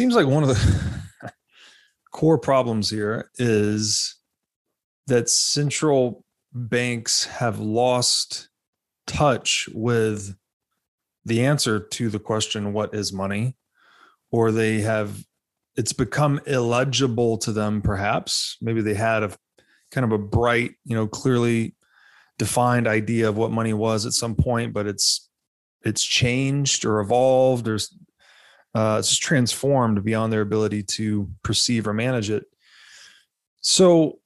seems like one of the core problems here is that central banks have lost touch with the answer to the question what is money? Or they have it's become illegible to them perhaps. Maybe they had a kind of a bright you know clearly defined idea of what money was at some point but it's it's changed or evolved. Or uh, it's just transformed beyond their ability to perceive or manage it so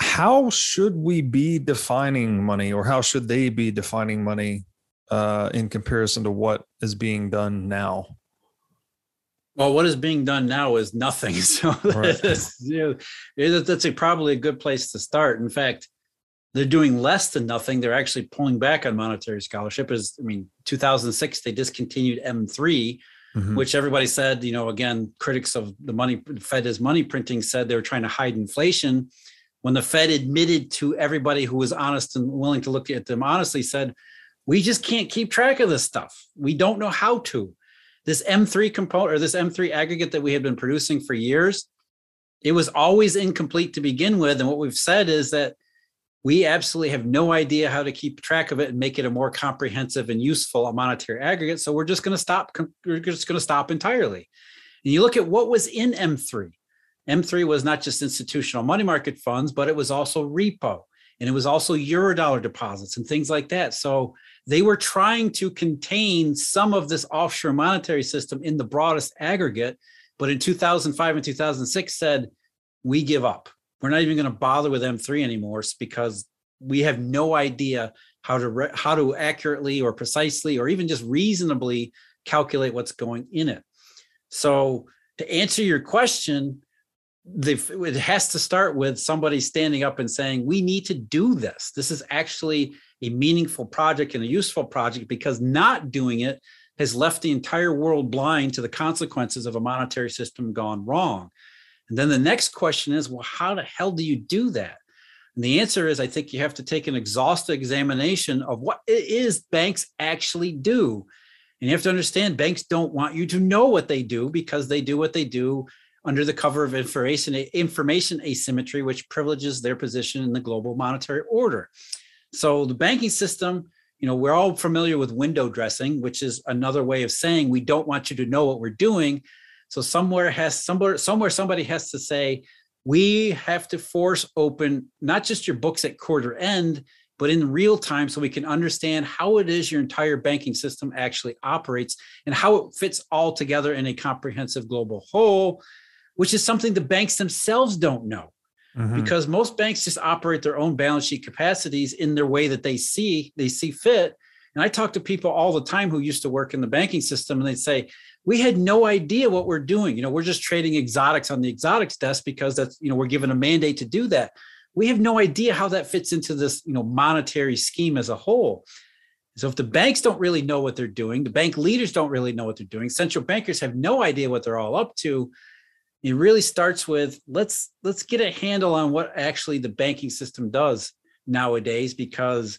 how should we be defining money or how should they be defining money uh, in comparison to what is being done now well, what is being done now is nothing. So right. that's, you know, that's a, probably a good place to start. In fact, they're doing less than nothing. They're actually pulling back on monetary scholarship. Is I mean, 2006 they discontinued M3, mm-hmm. which everybody said, you know, again, critics of the money Fed is money printing said they were trying to hide inflation. When the Fed admitted to everybody who was honest and willing to look at them honestly, said, "We just can't keep track of this stuff. We don't know how to." this M3 component or this M3 aggregate that we had been producing for years, it was always incomplete to begin with. And what we've said is that we absolutely have no idea how to keep track of it and make it a more comprehensive and useful monetary aggregate. So we're just going to stop. We're just going to stop entirely. And you look at what was in M3. M3 was not just institutional money market funds, but it was also repo and it was also eurodollar deposits and things like that. So they were trying to contain some of this offshore monetary system in the broadest aggregate, but in 2005 and 2006 said, we give up. We're not even going to bother with M3 anymore because we have no idea how to re- how to accurately or precisely or even just reasonably calculate what's going in it. So to answer your question, the, it has to start with somebody standing up and saying, we need to do this. This is actually a meaningful project and a useful project because not doing it has left the entire world blind to the consequences of a monetary system gone wrong. And then the next question is, well, how the hell do you do that? And the answer is, I think you have to take an exhaustive examination of what it is banks actually do. And you have to understand banks don't want you to know what they do because they do what they do under the cover of information, information asymmetry, which privileges their position in the global monetary order. So the banking system, you know, we're all familiar with window dressing, which is another way of saying we don't want you to know what we're doing. So somewhere has somewhere somewhere somebody has to say we have to force open not just your books at quarter end, but in real time so we can understand how it is your entire banking system actually operates and how it fits all together in a comprehensive global whole which is something the banks themselves don't know. Mm-hmm. Because most banks just operate their own balance sheet capacities in their way that they see they see fit. And I talk to people all the time who used to work in the banking system, and they say, "We had no idea what we're doing. You know, we're just trading exotics on the exotics desk because that's you know we're given a mandate to do that. We have no idea how that fits into this you know monetary scheme as a whole." So if the banks don't really know what they're doing, the bank leaders don't really know what they're doing, central bankers have no idea what they're all up to it really starts with let's let's get a handle on what actually the banking system does nowadays because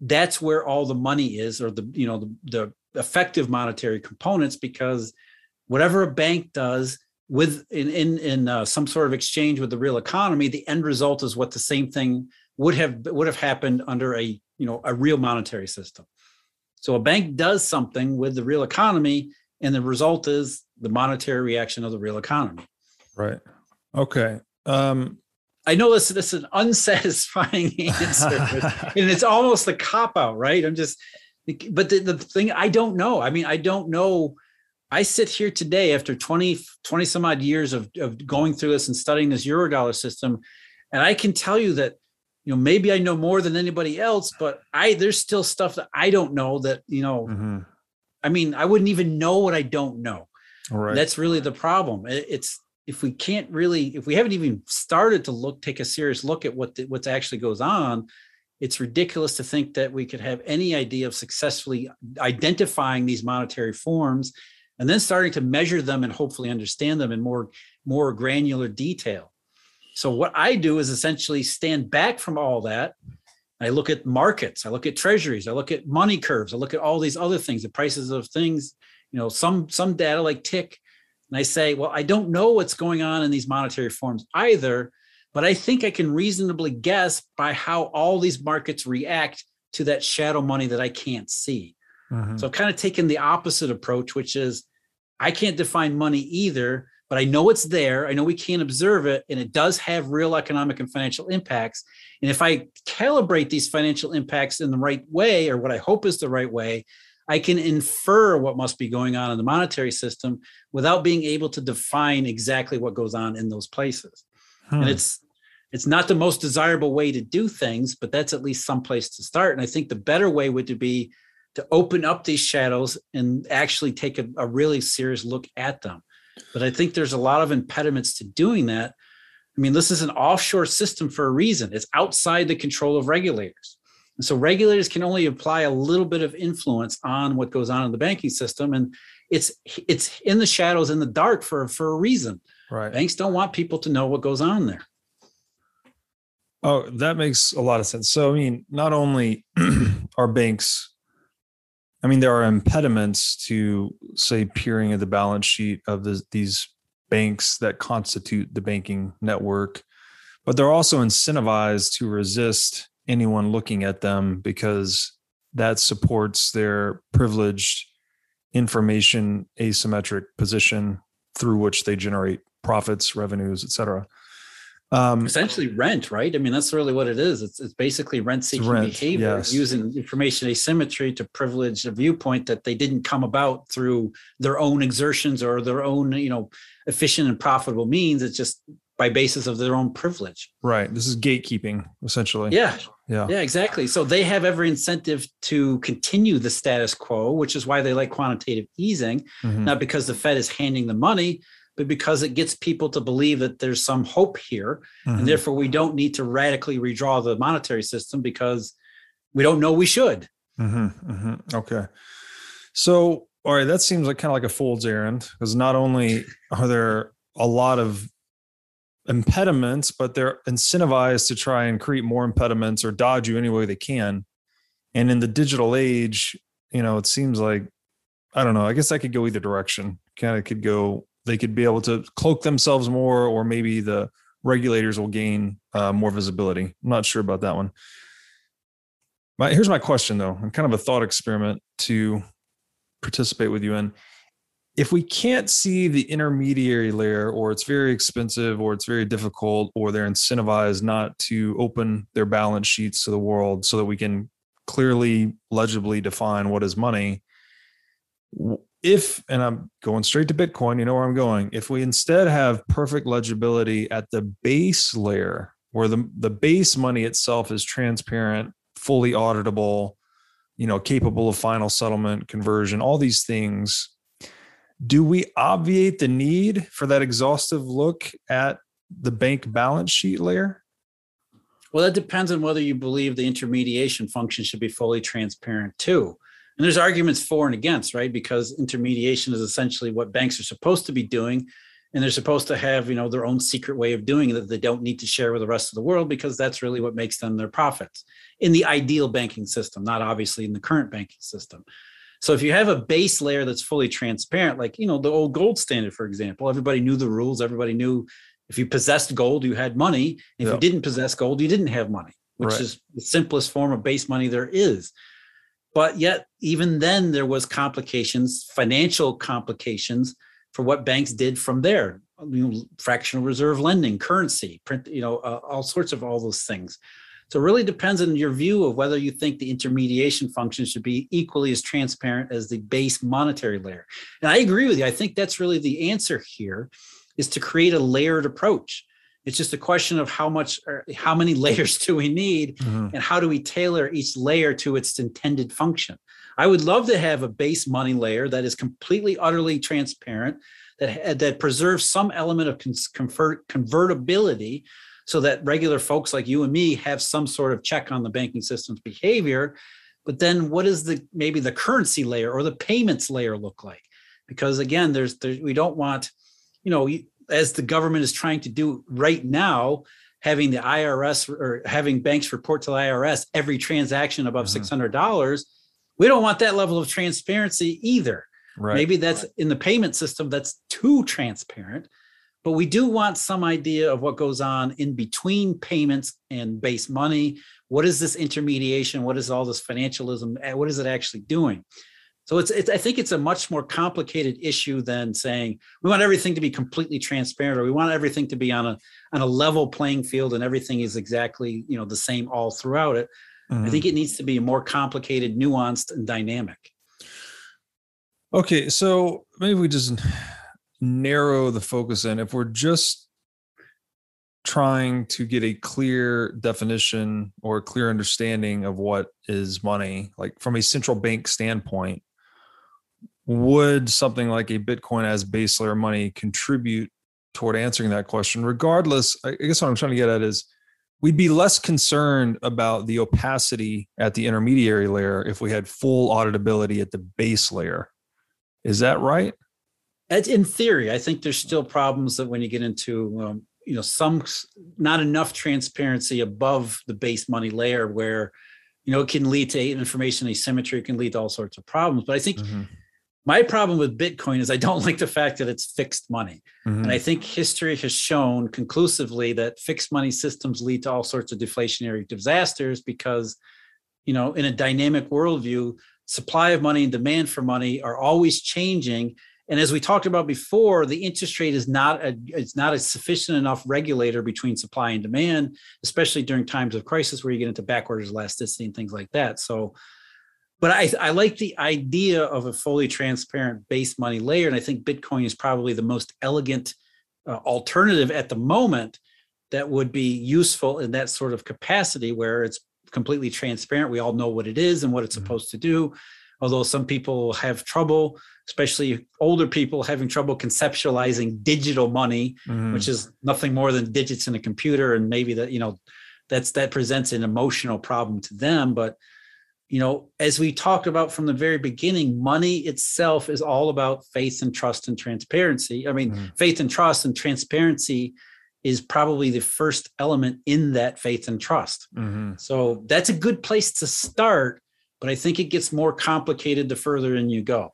that's where all the money is or the you know the, the effective monetary components because whatever a bank does with in in, in uh, some sort of exchange with the real economy the end result is what the same thing would have would have happened under a you know a real monetary system so a bank does something with the real economy and the result is the monetary reaction of the real economy Right. Okay. Um, I know this, this is an unsatisfying answer, and it's almost a cop out, right? I'm just, but the, the thing I don't know. I mean, I don't know. I sit here today after 20, 20 some odd years of, of going through this and studying this Eurodollar system. And I can tell you that, you know, maybe I know more than anybody else, but I, there's still stuff that I don't know that, you know, mm-hmm. I mean, I wouldn't even know what I don't know. All right. That's really the problem. It, it's, if we can't really if we haven't even started to look take a serious look at what the, what's actually goes on it's ridiculous to think that we could have any idea of successfully identifying these monetary forms and then starting to measure them and hopefully understand them in more more granular detail. So what i do is essentially stand back from all that. I look at markets i look at treasuries i look at money curves i look at all these other things the prices of things you know some some data like TIC. And I say, well, I don't know what's going on in these monetary forms either, but I think I can reasonably guess by how all these markets react to that shadow money that I can't see. Mm-hmm. So I've kind of taken the opposite approach, which is I can't define money either, but I know it's there. I know we can't observe it, and it does have real economic and financial impacts. And if I calibrate these financial impacts in the right way, or what I hope is the right way, I can infer what must be going on in the monetary system without being able to define exactly what goes on in those places. Hmm. And it's it's not the most desirable way to do things, but that's at least some place to start. And I think the better way would be to open up these shadows and actually take a, a really serious look at them. But I think there's a lot of impediments to doing that. I mean, this is an offshore system for a reason. It's outside the control of regulators. And so regulators can only apply a little bit of influence on what goes on in the banking system. And it's it's in the shadows in the dark for, for a reason. Right. Banks don't want people to know what goes on there. Oh, that makes a lot of sense. So I mean, not only are banks I mean, there are impediments to say peering at the balance sheet of the, these banks that constitute the banking network, but they're also incentivized to resist anyone looking at them because that supports their privileged information asymmetric position through which they generate profits, revenues, et cetera. Um, Essentially, rent, right? I mean, that's really what it is. It's, it's basically rent seeking behavior yes. using information asymmetry to privilege a viewpoint that they didn't come about through their own exertions or their own, you know, efficient and profitable means. It's just by basis of their own privilege. Right. This is gatekeeping, essentially. Yeah. Yeah. Yeah, exactly. So they have every incentive to continue the status quo, which is why they like quantitative easing, mm-hmm. not because the Fed is handing the money, but because it gets people to believe that there's some hope here. Mm-hmm. And therefore, we don't need to radically redraw the monetary system because we don't know we should. Mm-hmm. Mm-hmm. Okay. So, all right, that seems like kind of like a fool's errand because not only are there a lot of impediments, but they're incentivized to try and create more impediments or dodge you any way they can. And in the digital age, you know, it seems like I don't know. I guess I could go either direction. Kind of could go. They could be able to cloak themselves more, or maybe the regulators will gain uh, more visibility. I'm not sure about that one. My, here's my question, though, and kind of a thought experiment to participate with you in if we can't see the intermediary layer or it's very expensive or it's very difficult or they're incentivized not to open their balance sheets to the world so that we can clearly legibly define what is money if and i'm going straight to bitcoin you know where i'm going if we instead have perfect legibility at the base layer where the, the base money itself is transparent fully auditable you know capable of final settlement conversion all these things do we obviate the need for that exhaustive look at the bank balance sheet layer? Well, that depends on whether you believe the intermediation function should be fully transparent too. And there's arguments for and against, right? Because intermediation is essentially what banks are supposed to be doing. And they're supposed to have, you know, their own secret way of doing it that they don't need to share with the rest of the world because that's really what makes them their profits in the ideal banking system, not obviously in the current banking system. So if you have a base layer that's fully transparent, like you know the old gold standard, for example, everybody knew the rules. Everybody knew if you possessed gold, you had money. If yep. you didn't possess gold, you didn't have money, which right. is the simplest form of base money there is. But yet, even then, there was complications, financial complications for what banks did from there. You know, fractional reserve lending, currency, print, you know, uh, all sorts of all those things. So it really depends on your view of whether you think the intermediation function should be equally as transparent as the base monetary layer. And I agree with you. I think that's really the answer here is to create a layered approach. It's just a question of how much or how many layers do we need mm-hmm. and how do we tailor each layer to its intended function. I would love to have a base money layer that is completely utterly transparent that that preserves some element of convert, convertibility so that regular folks like you and me have some sort of check on the banking system's behavior but then what does the maybe the currency layer or the payments layer look like because again there's, there's we don't want you know as the government is trying to do right now having the irs or having banks report to the irs every transaction above mm-hmm. $600 we don't want that level of transparency either Right. Maybe that's in the payment system that's too transparent, but we do want some idea of what goes on in between payments and base money. What is this intermediation? What is all this financialism? Eh, what is it actually doing? So it's, it's I think it's a much more complicated issue than saying we want everything to be completely transparent or we want everything to be on a on a level playing field and everything is exactly you know the same all throughout it. Mm-hmm. I think it needs to be more complicated, nuanced, and dynamic. Okay, so maybe we just narrow the focus in. If we're just trying to get a clear definition or a clear understanding of what is money, like from a central bank standpoint, would something like a Bitcoin as base layer money contribute toward answering that question? Regardless, I guess what I'm trying to get at is we'd be less concerned about the opacity at the intermediary layer if we had full auditability at the base layer. Is that right? In theory, I think there's still problems that when you get into um, you know some not enough transparency above the base money layer where you know it can lead to information asymmetry, it can lead to all sorts of problems. But I think mm-hmm. My problem with Bitcoin is I don't like the fact that it's fixed money. Mm-hmm. And I think history has shown conclusively that fixed money systems lead to all sorts of deflationary disasters because, you know, in a dynamic worldview, supply of money and demand for money are always changing. And as we talked about before, the interest rate is not a it's not a sufficient enough regulator between supply and demand, especially during times of crisis where you get into backwards elasticity and things like that. So but I, I like the idea of a fully transparent base money layer. And I think Bitcoin is probably the most elegant uh, alternative at the moment that would be useful in that sort of capacity where it's completely transparent. We all know what it is and what it's mm-hmm. supposed to do. Although some people have trouble, especially older people, having trouble conceptualizing digital money, mm-hmm. which is nothing more than digits in a computer. And maybe that, you know, that's that presents an emotional problem to them. But you know, as we talked about from the very beginning, money itself is all about faith and trust and transparency. I mean, mm-hmm. faith and trust and transparency is probably the first element in that faith and trust. Mm-hmm. So that's a good place to start, but I think it gets more complicated the further in you go.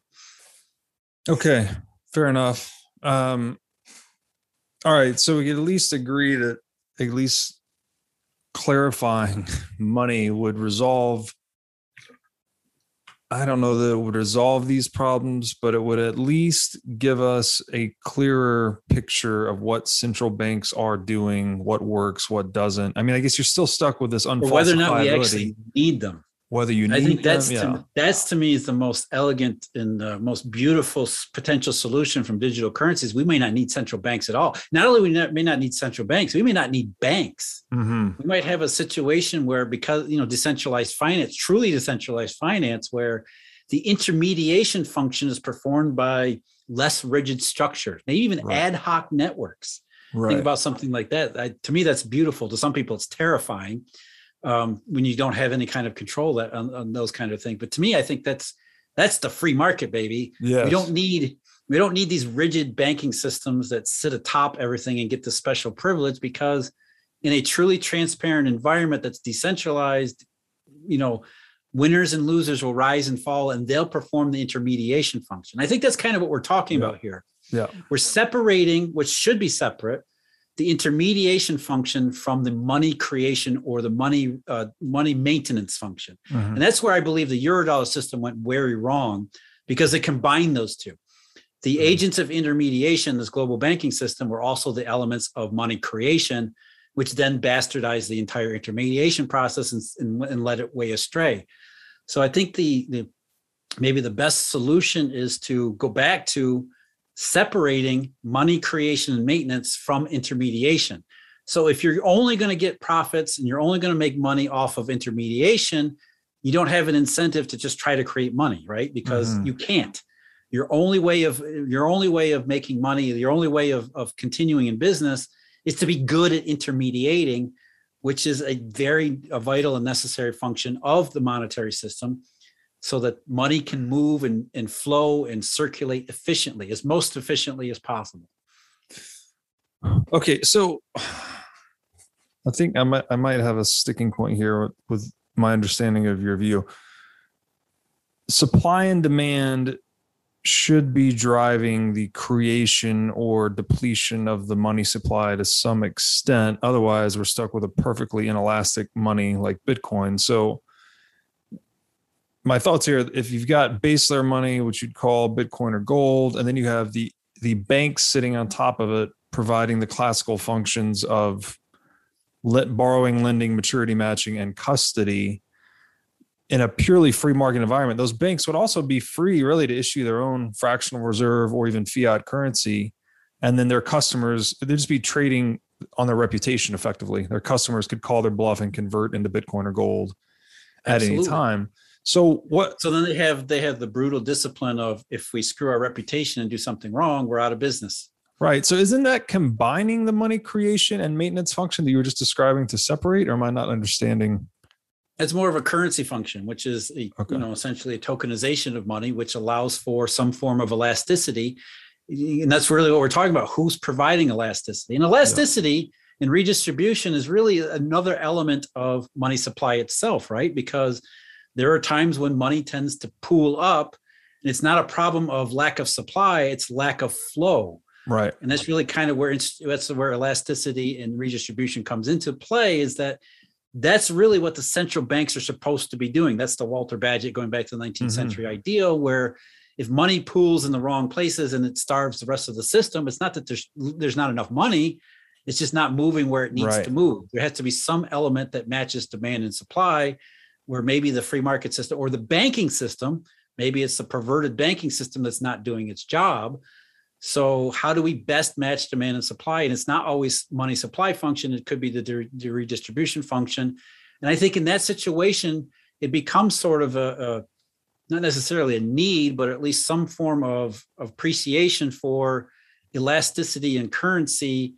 Okay, fair enough. Um, all right, so we can at least agree that at least clarifying money would resolve I don't know that it would resolve these problems, but it would at least give us a clearer picture of what central banks are doing, what works, what doesn't. I mean, I guess you're still stuck with this unfalsifiability. Whether or not we actually need them. Whether you need I think that's them, to, yeah. that's to me is the most elegant and the most beautiful potential solution from digital currencies. We may not need central banks at all. Not only we may not need central banks, we may not need banks. Mm-hmm. We might have a situation where because you know decentralized finance, truly decentralized finance, where the intermediation function is performed by less rigid structures, maybe even right. ad hoc networks. Right. Think about something like that. I, to me, that's beautiful. To some people, it's terrifying um, when you don't have any kind of control that, on, on, those kind of things. But to me, I think that's that's the free market, baby. Yes. We don't need we don't need these rigid banking systems that sit atop everything and get the special privilege because in a truly transparent environment that's decentralized, you know, winners and losers will rise and fall and they'll perform the intermediation function. I think that's kind of what we're talking yeah. about here. Yeah. We're separating what should be separate the intermediation function from the money creation or the money uh, money maintenance function. Mm-hmm. And that's where I believe the eurodollar system went very wrong because they combined those two. The mm-hmm. agents of intermediation, this global banking system, were also the elements of money creation, which then bastardized the entire intermediation process and, and, and led it way astray. So I think the, the maybe the best solution is to go back to separating money creation and maintenance from intermediation. So if you're only going to get profits and you're only going to make money off of intermediation, you don't have an incentive to just try to create money, right? Because mm-hmm. you can't. Your only way of your only way of making money, your only way of, of continuing in business is to be good at intermediating, which is a very a vital and necessary function of the monetary system so that money can move and, and flow and circulate efficiently, as most efficiently as possible. Okay, so I think I might I might have a sticking point here with, with my understanding of your view. Supply and demand should be driving the creation or depletion of the money supply to some extent. Otherwise, we're stuck with a perfectly inelastic money like Bitcoin. So, my thoughts here if you've got base layer money, which you'd call Bitcoin or gold, and then you have the the banks sitting on top of it, providing the classical functions of let borrowing, lending, maturity matching, and custody in a purely free market environment, those banks would also be free really to issue their own fractional reserve or even fiat currency. And then their customers, they'd just be trading on their reputation effectively. Their customers could call their bluff and convert into Bitcoin or gold at Absolutely. any time. So what so then they have they have the brutal discipline of if we screw our reputation and do something wrong, we're out of business. Right. So isn't that combining the money creation and maintenance function that you were just describing to separate, or am I not understanding it's more of a currency function, which is a, okay. you know essentially a tokenization of money, which allows for some form of elasticity, and that's really what we're talking about. Who's providing elasticity? And elasticity yeah. and redistribution is really another element of money supply itself, right? Because there are times when money tends to pool up, and it's not a problem of lack of supply; it's lack of flow. Right. And that's really kind of where that's where elasticity and redistribution comes into play. Is that that's really what the central banks are supposed to be doing. That's the Walter Bagehot going back to the 19th mm-hmm. century ideal, where if money pools in the wrong places and it starves the rest of the system, it's not that there's there's not enough money. It's just not moving where it needs right. to move. There has to be some element that matches demand and supply, where maybe the free market system or the banking system, maybe it's the perverted banking system that's not doing its job. So how do we best match demand and supply? And it's not always money supply function. It could be the, de- the redistribution function. And I think in that situation, it becomes sort of a, a, not necessarily a need, but at least some form of, of appreciation for elasticity and currency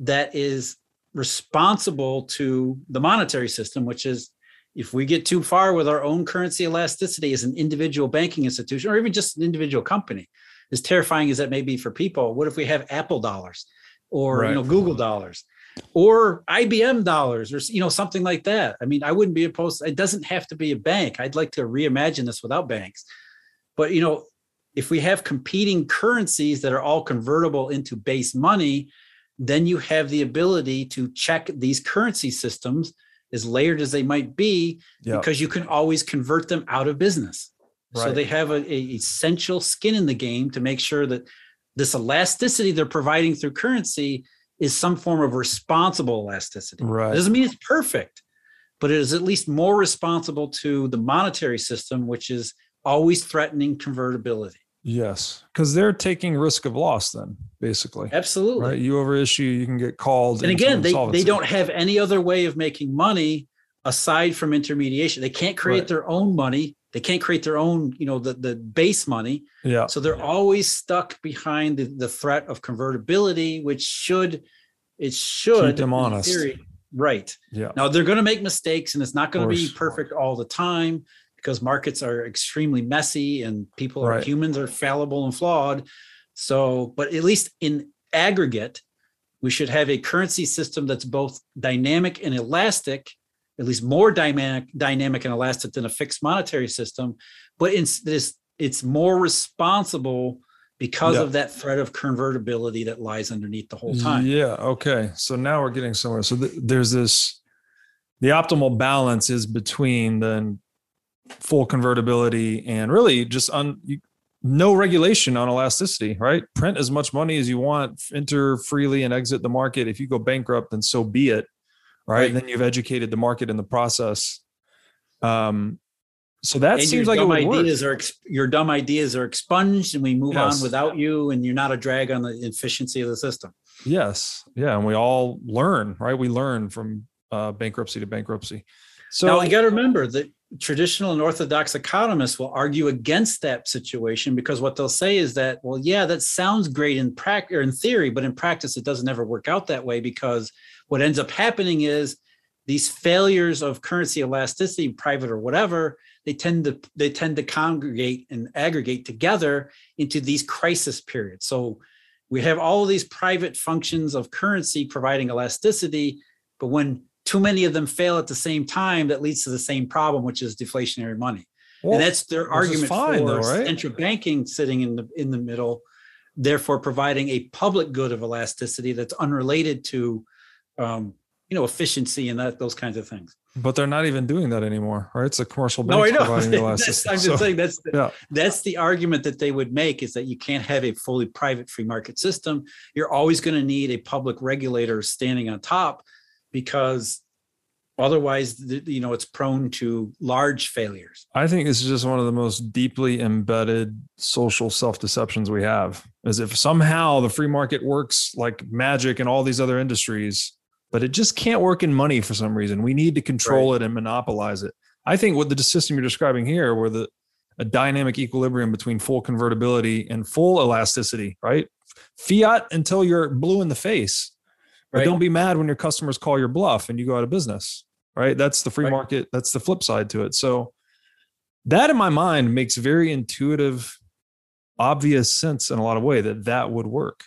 that is responsible to the monetary system, which is if we get too far with our own currency elasticity as an individual banking institution or even just an individual company, as terrifying as that may be for people, what if we have Apple dollars or right. you know Google dollars or IBM dollars or you know something like that? I mean, I wouldn't be opposed. It doesn't have to be a bank. I'd like to reimagine this without banks. But you know, if we have competing currencies that are all convertible into base money, then you have the ability to check these currency systems as layered as they might be because you can always convert them out of business Right. So they have a, a essential skin in the game to make sure that this elasticity they're providing through currency is some form of responsible elasticity. Right. It doesn't mean it's perfect, but it is at least more responsible to the monetary system, which is always threatening convertibility. Yes, because they're taking risk of loss then, basically. Absolutely. Right. You overissue, you can get called. And again, they, they don't have any other way of making money aside from intermediation. They can't create right. their own money they can't create their own you know the, the base money yeah so they're always stuck behind the, the threat of convertibility which should it should keep them honest theory, right yeah now they're going to make mistakes and it's not going to be perfect all the time because markets are extremely messy and people are right. humans are fallible and flawed so but at least in aggregate we should have a currency system that's both dynamic and elastic at least more dynamic, dynamic and elastic than a fixed monetary system, but it's this it's more responsible because of that threat of convertibility that lies underneath the whole time. Yeah. Okay. So now we're getting somewhere. So th- there's this the optimal balance is between the full convertibility and really just on no regulation on elasticity, right? Print as much money as you want, enter freely and exit the market. If you go bankrupt, then so be it right? right. And then you've educated the market in the process. Um, so that and seems like it ideas work. are your dumb ideas are expunged, and we move yes. on without you, and you're not a drag on the efficiency of the system. Yes, yeah, and we all learn, right? We learn from uh, bankruptcy to bankruptcy. So now you got to remember that traditional and orthodox economists will argue against that situation because what they'll say is that, well, yeah, that sounds great in practice or in theory, but in practice it doesn't ever work out that way because what ends up happening is these failures of currency elasticity, private or whatever, they tend to they tend to congregate and aggregate together into these crisis periods. So we have all these private functions of currency providing elasticity, but when too many of them fail at the same time, that leads to the same problem, which is deflationary money. Well, and that's their argument fine, for though, right? central banking sitting in the in the middle, therefore providing a public good of elasticity that's unrelated to, um, you know, efficiency and that those kinds of things. But they're not even doing that anymore, right? It's a commercial bank no, I know. providing elasticity. I'm just so, saying that's the, yeah. that's the argument that they would make is that you can't have a fully private free market system. You're always going to need a public regulator standing on top because otherwise you know it's prone to large failures. I think this is just one of the most deeply embedded social self-deceptions we have as if somehow the free market works like magic in all these other industries but it just can't work in money for some reason. We need to control right. it and monopolize it. I think what the system you're describing here where the a dynamic equilibrium between full convertibility and full elasticity right? Fiat until you're blue in the face but right. don't be mad when your customers call your bluff and you go out of business. Right. That's the free right. market. That's the flip side to it. So that in my mind makes very intuitive, obvious sense in a lot of way that that would work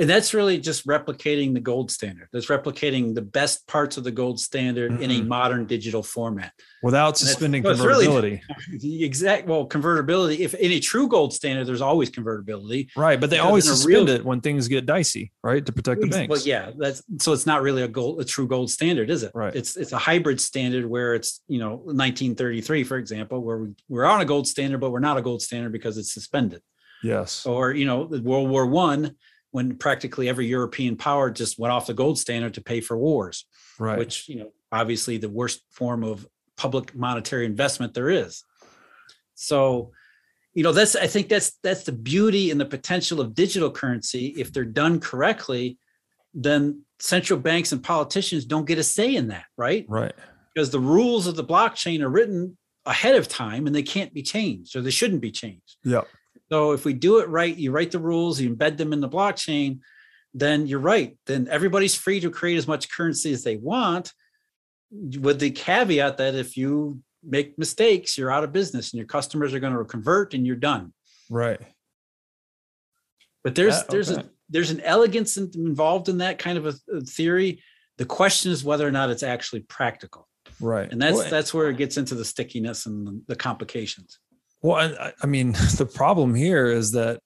and that's really just replicating the gold standard. That's replicating the best parts of the gold standard mm-hmm. in a mm-hmm. modern digital format. Without suspending convertibility really, the exact well convertibility if in a true gold standard there's always convertibility. Right but they always suspend real, it when things get dicey right to protect the banks well yeah that's so it's not really a gold a true gold standard is it? Right. It's it's a hybrid standard where it's you know 1933 for example where we, we're on a gold standard but we're not a gold standard because it's suspended. Yes. Or you know world war one when practically every European power just went off the gold standard to pay for wars, right. which, you know, obviously the worst form of public monetary investment there is. So, you know, that's I think that's that's the beauty and the potential of digital currency. If they're done correctly, then central banks and politicians don't get a say in that, right? Right. Because the rules of the blockchain are written ahead of time and they can't be changed or they shouldn't be changed. Yeah. So if we do it right, you write the rules, you embed them in the blockchain, then you're right. Then everybody's free to create as much currency as they want, with the caveat that if you make mistakes, you're out of business and your customers are going to convert and you're done. Right. But there's yeah, okay. there's a there's an elegance involved in that kind of a, theory. The question is whether or not it's actually practical. Right. And that's well, that's where it gets into the stickiness and the complications. Well, I, I mean, the problem here is that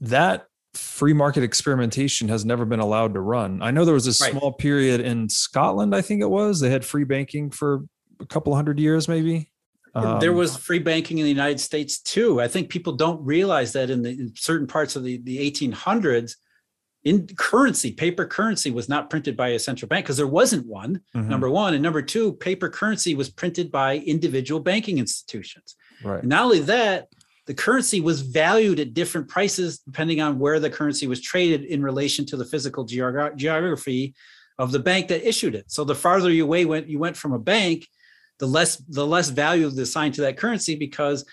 that free market experimentation has never been allowed to run. I know there was a right. small period in Scotland, I think it was. They had free banking for a couple hundred years, maybe. Um, there was free banking in the United States too. I think people don't realize that in, the, in certain parts of the, the 1800s, in currency, paper currency was not printed by a central bank because there wasn't one. Mm-hmm. Number one, and number two, paper currency was printed by individual banking institutions. Right. Not only that, the currency was valued at different prices depending on where the currency was traded in relation to the physical geog- geography of the bank that issued it. So the farther you away went, you went from a bank, the less the less value assigned to that currency because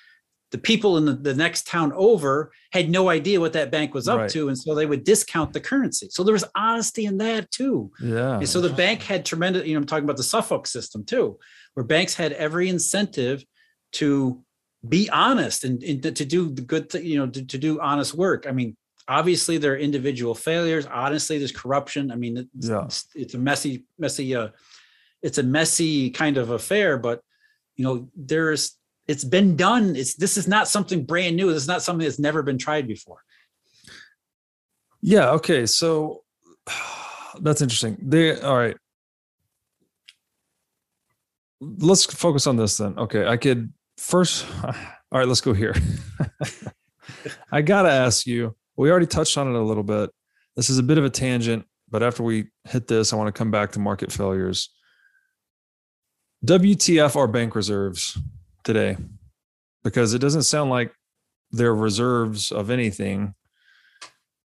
the people in the, the next town over had no idea what that bank was up right. to and so they would discount the currency so there was honesty in that too yeah and so the bank had tremendous you know i'm talking about the suffolk system too where banks had every incentive to be honest and, and to do the good thing, you know, to, to, do honest work. I mean, obviously there are individual failures. Honestly, there's corruption. I mean, it's, yeah. it's, it's a messy, messy, uh, it's a messy kind of affair, but you know, there's, it's been done. It's, this is not something brand new. This is not something that's never been tried before. Yeah. Okay. So that's interesting. They, all right. Let's focus on this then. Okay. I could, first, all right, let's go here. I got to ask you, we already touched on it a little bit. This is a bit of a tangent, but after we hit this, I want to come back to market failures. WTF are bank reserves today? Because it doesn't sound like they're reserves of anything.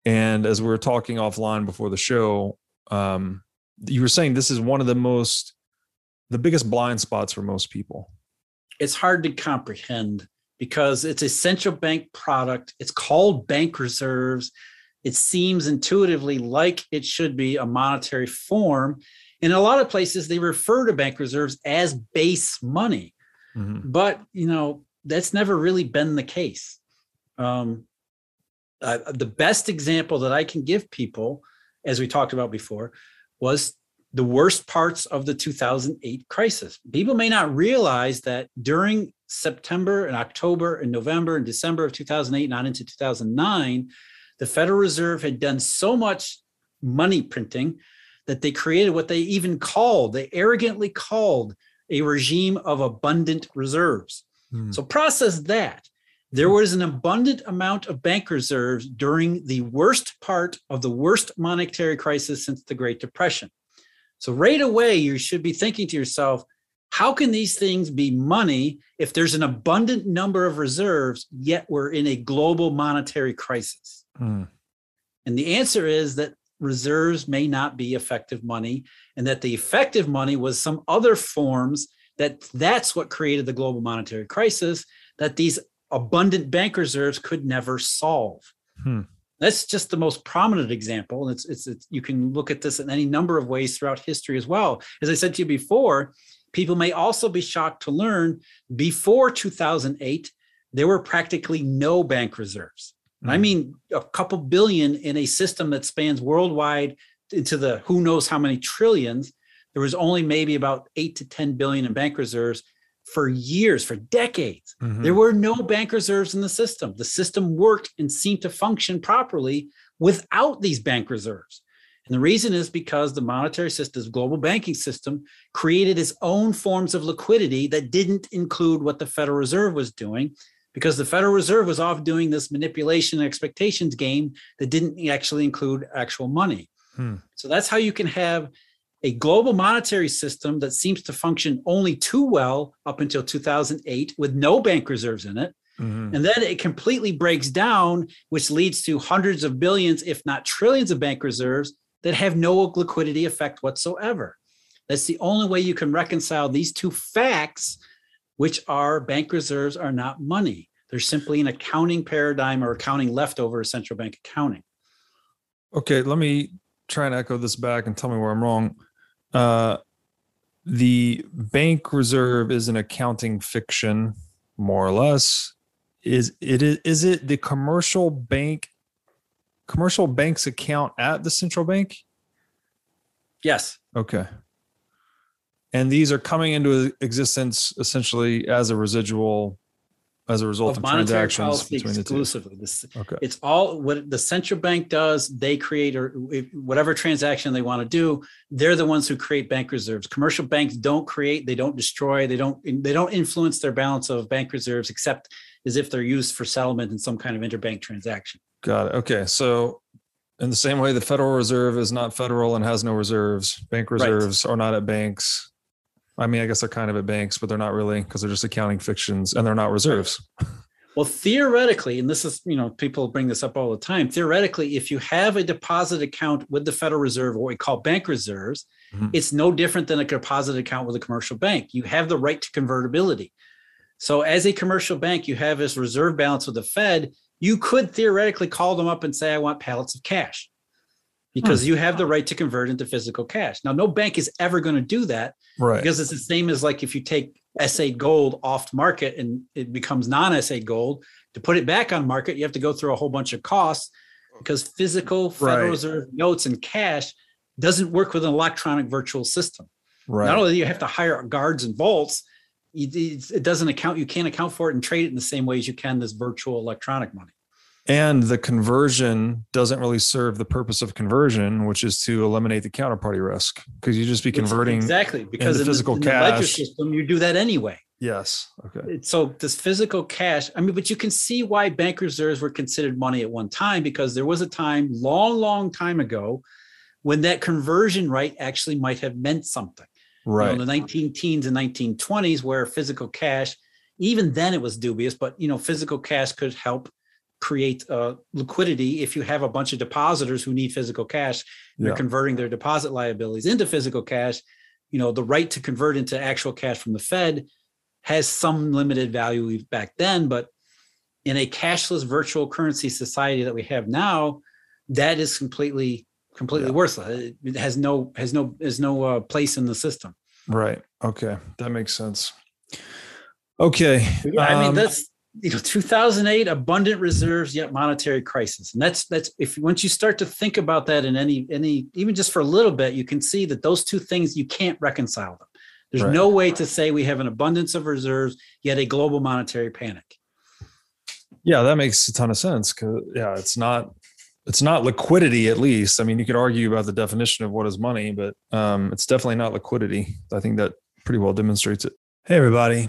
And as we were talking offline before the show, um, you were saying this is one of the most, the biggest blind spots for most people it's hard to comprehend because it's a central bank product. It's called bank reserves. It seems intuitively like it should be a monetary form. In a lot of places, they refer to bank reserves as base money. Mm-hmm. But, you know, that's never really been the case. Um, uh, the best example that I can give people, as we talked about before, was the worst parts of the 2008 crisis. People may not realize that during September and October and November and December of 2008, not into 2009, the Federal Reserve had done so much money printing that they created what they even called, they arrogantly called a regime of abundant reserves. Hmm. So process that. There was an abundant amount of bank reserves during the worst part of the worst monetary crisis since the Great Depression. So, right away, you should be thinking to yourself, how can these things be money if there's an abundant number of reserves, yet we're in a global monetary crisis? Mm. And the answer is that reserves may not be effective money, and that the effective money was some other forms that that's what created the global monetary crisis that these abundant bank reserves could never solve. Hmm. That's just the most prominent example. And it's, it's, it's, you can look at this in any number of ways throughout history as well. As I said to you before, people may also be shocked to learn before 2008, there were practically no bank reserves. Hmm. I mean, a couple billion in a system that spans worldwide into the who knows how many trillions. There was only maybe about eight to 10 billion in bank reserves for years, for decades. Mm-hmm. There were no bank reserves in the system. The system worked and seemed to function properly without these bank reserves. And the reason is because the monetary system, global banking system, created its own forms of liquidity that didn't include what the Federal Reserve was doing, because the Federal Reserve was off doing this manipulation and expectations game that didn't actually include actual money. Hmm. So that's how you can have a global monetary system that seems to function only too well up until 2008 with no bank reserves in it. Mm-hmm. And then it completely breaks down, which leads to hundreds of billions, if not trillions, of bank reserves that have no liquidity effect whatsoever. That's the only way you can reconcile these two facts, which are bank reserves are not money. They're simply an accounting paradigm or accounting leftover of central bank accounting. Okay, let me try and echo this back and tell me where I'm wrong. Uh, the bank reserve is an accounting fiction, more or less. Is it is it the commercial bank commercial bank's account at the central bank? Yes. Okay. And these are coming into existence essentially as a residual as a result of, of monetary policy exclusively. This, okay. It's all what the central bank does. They create or eh, whatever transaction they want to do. They're the ones who create bank reserves. Commercial banks don't create. They don't destroy. They don't. They don't influence their balance of bank reserves except as if they're used for settlement in some kind of interbank transaction. Got it. Okay. So in the same way, the Federal Reserve is not federal and has no reserves. Bank reserves right. are not at banks. I mean, I guess they're kind of at banks, but they're not really because they're just accounting fictions and they're not reserves. Well, theoretically, and this is, you know, people bring this up all the time. Theoretically, if you have a deposit account with the Federal Reserve, what we call bank reserves, mm-hmm. it's no different than a deposit account with a commercial bank. You have the right to convertibility. So, as a commercial bank, you have this reserve balance with the Fed. You could theoretically call them up and say, I want pallets of cash because hmm. you have the right to convert into physical cash. Now, no bank is ever going to do that right. because it's the same as like if you take SA gold off market and it becomes non SA gold, to put it back on market, you have to go through a whole bunch of costs because physical Federal right. Reserve notes and cash doesn't work with an electronic virtual system. Right. Not only do you have to hire guards and vaults, it doesn't account, you can't account for it and trade it in the same way as you can this virtual electronic money and the conversion doesn't really serve the purpose of conversion which is to eliminate the counterparty risk because you just be converting exactly because in the physical the, in cash. the system you do that anyway. Yes okay. So this physical cash i mean but you can see why bank reserves were considered money at one time because there was a time long long time ago when that conversion rate actually might have meant something. Right you know, in the 19 teens and 1920s where physical cash even then it was dubious but you know physical cash could help create uh, liquidity if you have a bunch of depositors who need physical cash they're yeah. converting their deposit liabilities into physical cash. You know the right to convert into actual cash from the fed has some limited value back then but in a cashless virtual currency society that we have now that is completely completely yeah. worthless. It has no has no has no uh, place in the system. Right. Okay. That makes sense. Okay yeah, i mean um, that's you know 2008 abundant reserves yet monetary crisis and that's that's if once you start to think about that in any any even just for a little bit you can see that those two things you can't reconcile them There's right. no way to say we have an abundance of reserves yet a global monetary panic. Yeah, that makes a ton of sense. Cause yeah, it's not it's not liquidity at least. I mean, you could argue about the definition of what is money, but um, it's definitely not liquidity. I think that pretty well demonstrates it. Hey, everybody.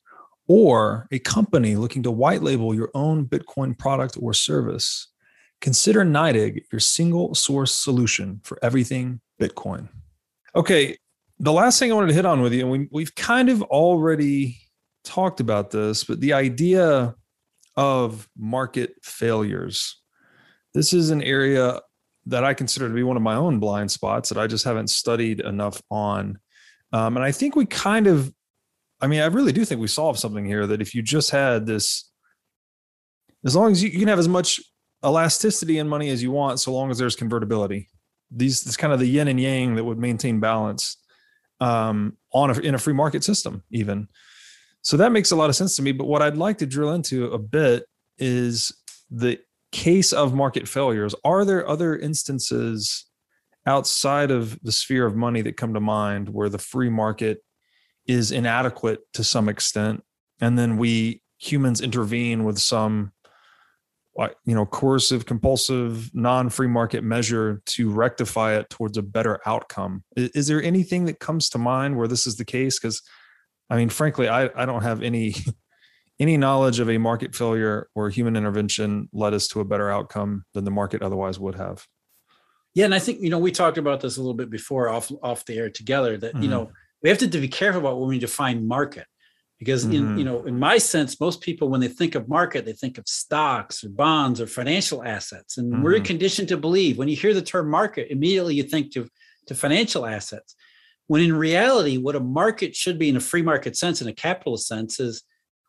or a company looking to white label your own Bitcoin product or service, consider NYDIG your single source solution for everything Bitcoin. Okay, the last thing I wanted to hit on with you, and we, we've kind of already talked about this, but the idea of market failures. This is an area that I consider to be one of my own blind spots that I just haven't studied enough on. Um, and I think we kind of, I mean, I really do think we solved something here that if you just had this, as long as you, you can have as much elasticity in money as you want, so long as there's convertibility. These, it's kind of the yin and yang that would maintain balance um, on a, in a free market system, even. So that makes a lot of sense to me. But what I'd like to drill into a bit is the case of market failures, are there other instances outside of the sphere of money that come to mind where the free market is inadequate to some extent? And then we humans intervene with some you know coercive compulsive non-free market measure to rectify it towards a better outcome is, there anything that comes to mind where this is the case because i mean frankly i, I don't have any any knowledge of a market failure or human intervention led us to a better outcome than the market otherwise would have. Yeah, and I think you know we talked about this a little bit before off off the air together that mm-hmm. you know we have to be careful about when we define market because mm-hmm. in you know in my sense most people when they think of market they think of stocks or bonds or financial assets and mm-hmm. we're conditioned to believe when you hear the term market immediately you think to to financial assets when in reality what a market should be in a free market sense in a capitalist sense is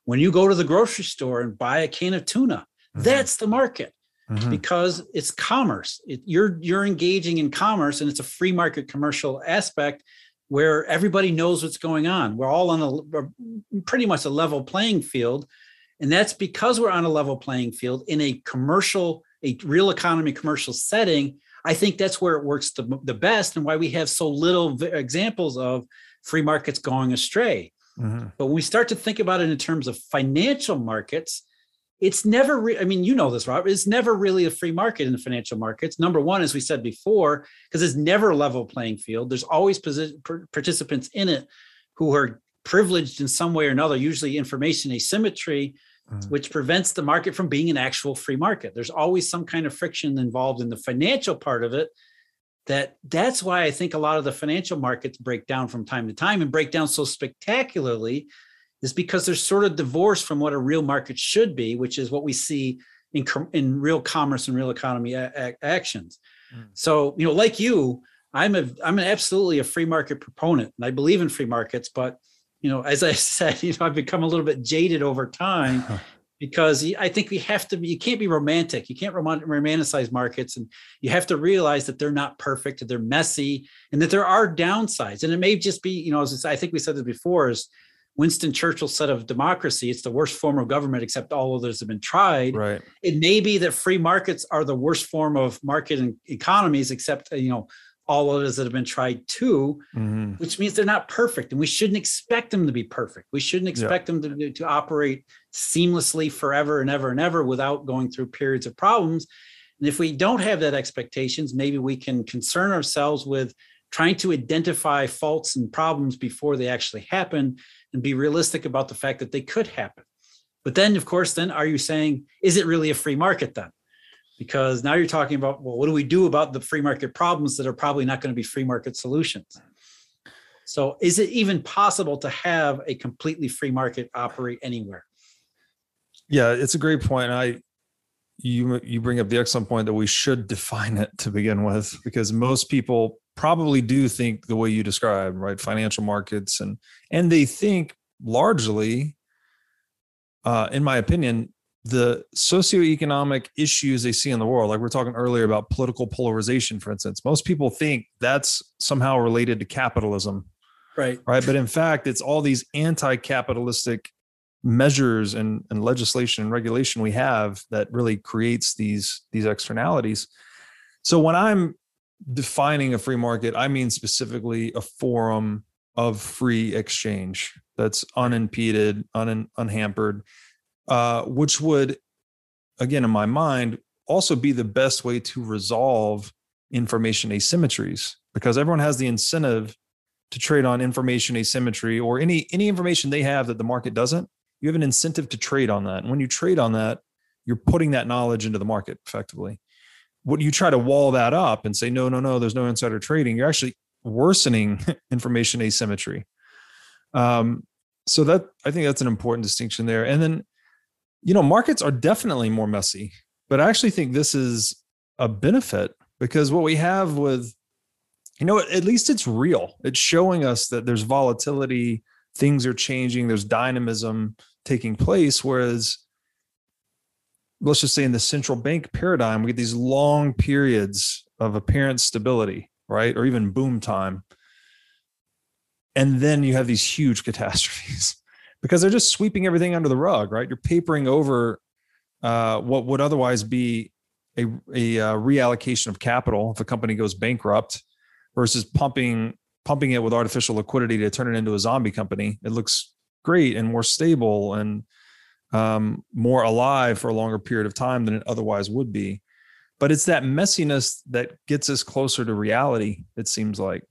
when you go to the grocery store and buy a can of tuna, mm-hmm. that's the market mm-hmm. because it's commerce. It, you're you're engaging in commerce, and it's a free market commercial aspect where everybody knows what's going on. We're all on a pretty much a level playing field, and that's because we're on a level playing field in a commercial, a real economy commercial setting. I think that's where it works the, the best, and why we have so little examples of free markets going astray Mm-hmm. But when we start to think about it in terms of financial markets, it's never, re- I mean, you know this, Rob, it's never really a free market in the financial markets. Number one, as we said before, because it's never a level playing field. There's always posi- participants in it who are privileged in some way or another, usually information asymmetry, mm-hmm. which prevents the market from being an actual free market. There's always some kind of friction involved in the financial part of it that that's why I think a lot of the financial markets break down from time to time and break down so spectacularly is because they're sort of divorced from what a real market should be, which is what we see in, in real commerce and real economy a- a- actions. Mm. So, you know, like you, I'm a I'm an absolutely a free market proponent and I believe in free markets, but you know, as I said, you know, I've become a little bit jaded over time because I think we have to be, you can't be romantic. You can't romanticize markets and you have to realize that they're not perfect, that they're messy and that there are downsides. And it may just be, you know, as I think we said this before is Winston Churchill said of democracy, it's the worst form of government except all others have been tried. Right. It may be that free markets are the worst form of market and economies except, you know, all others that have been tried too, mm-hmm. which means they're not perfect. And we shouldn't expect them to be perfect. We shouldn't expect yeah. them to, to operate seamlessly forever and ever and ever without going through periods of problems. And if we don't have that expectations, maybe we can concern ourselves with trying to identify faults and problems before they actually happen and be realistic about the fact that they could happen. But then, of course, then are you saying, is it really a free market then? Because now you're talking about, well, what do we do about the free market problems that are probably not going to be free market solutions? So, is it even possible to have a completely free market operate anywhere? Yeah, it's a great point. I you you bring up the excellent point that we should define it to begin with because most people probably do think the way you describe right financial markets and and they think largely uh, in my opinion the socioeconomic issues they see in the world like we are talking earlier about political polarization for instance most people think that's somehow related to capitalism right. right? But in fact it's all these anti-capitalistic measures and, and legislation and regulation we have that really creates these these externalities. So when i'm defining a free market i mean specifically a forum of free exchange that's unimpeded un, unhampered uh, which would again in my mind also be the best way to resolve information asymmetries because everyone has the incentive to trade on information asymmetry or any any information they have that the market doesn't you have an incentive to trade on that. And when you trade on that, you're putting that knowledge into the market effectively. When you try to wall that up and say, no, no, no, there's no insider trading, you're actually worsening information asymmetry. Um, so that I think that's an important distinction there. And then, you know, markets are definitely more messy, but I actually think this is a benefit because what we have with, you know, at least it's real. It's showing us that there's volatility, things are changing, there's dynamism taking place. Whereas, let's just say in the central bank paradigm, we get these long periods of apparent stability, right? Or even boom time. And then you have these huge catastrophes because they're just sweeping everything under the rug, right? You're papering over uh, what would otherwise be a, a uh, reallocation of capital if a company goes bankrupt versus pumping pumping it with artificial liquidity to turn it into a zombie company. It looks great and more stable and um, more alive for a longer period of time than it otherwise would be. But it's that messiness that gets us closer to reality, it seems like.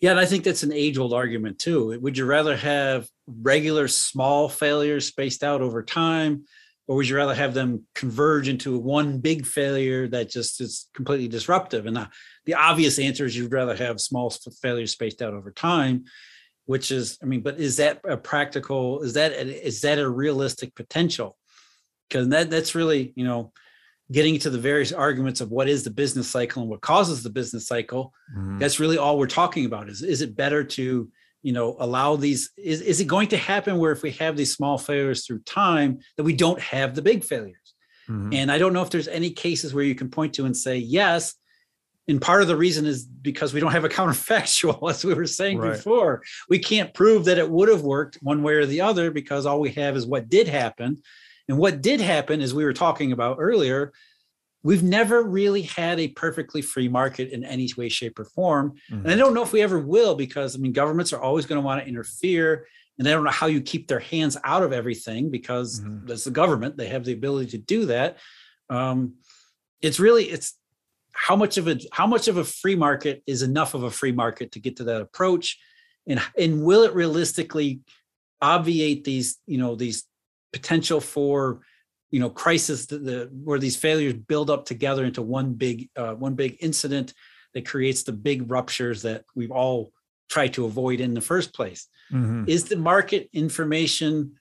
Yeah, and I think that's an age old argument too. Would you rather have regular small failures spaced out over time, or would you rather have them converge into one big failure that just is completely disruptive? And the, the obvious answer is you'd rather have small failures spaced out over time which is i mean but is that a practical is that is that a realistic potential because that that's really you know getting to the various arguments of what is the business cycle and what causes the business cycle mm-hmm. that's really all we're talking about is is it better to you know allow these is, is it going to happen where if we have these small failures through time that we don't have the big failures mm-hmm. and i don't know if there's any cases where you can point to and say yes and part of the reason is because we don't have a counterfactual as we were saying right. before we can't prove that it would have worked one way or the other because all we have is what did happen and what did happen as we were talking about earlier we've never really had a perfectly free market in any way shape or form mm-hmm. and i mm-hmm. don't know if we ever will because i mean governments are always going to want to interfere and they don't know how you keep their hands out of everything because mm-hmm. that's the government they have the ability to do that um, it's really it's how much of a how much of a free market is enough of a free market to get to that approach and and will it realistically obviate these you know these potential for you know crisis the, the where these failures build up together into one big uh, one big incident that creates the big ruptures that we've all tried to avoid in the first place mm-hmm. is the market information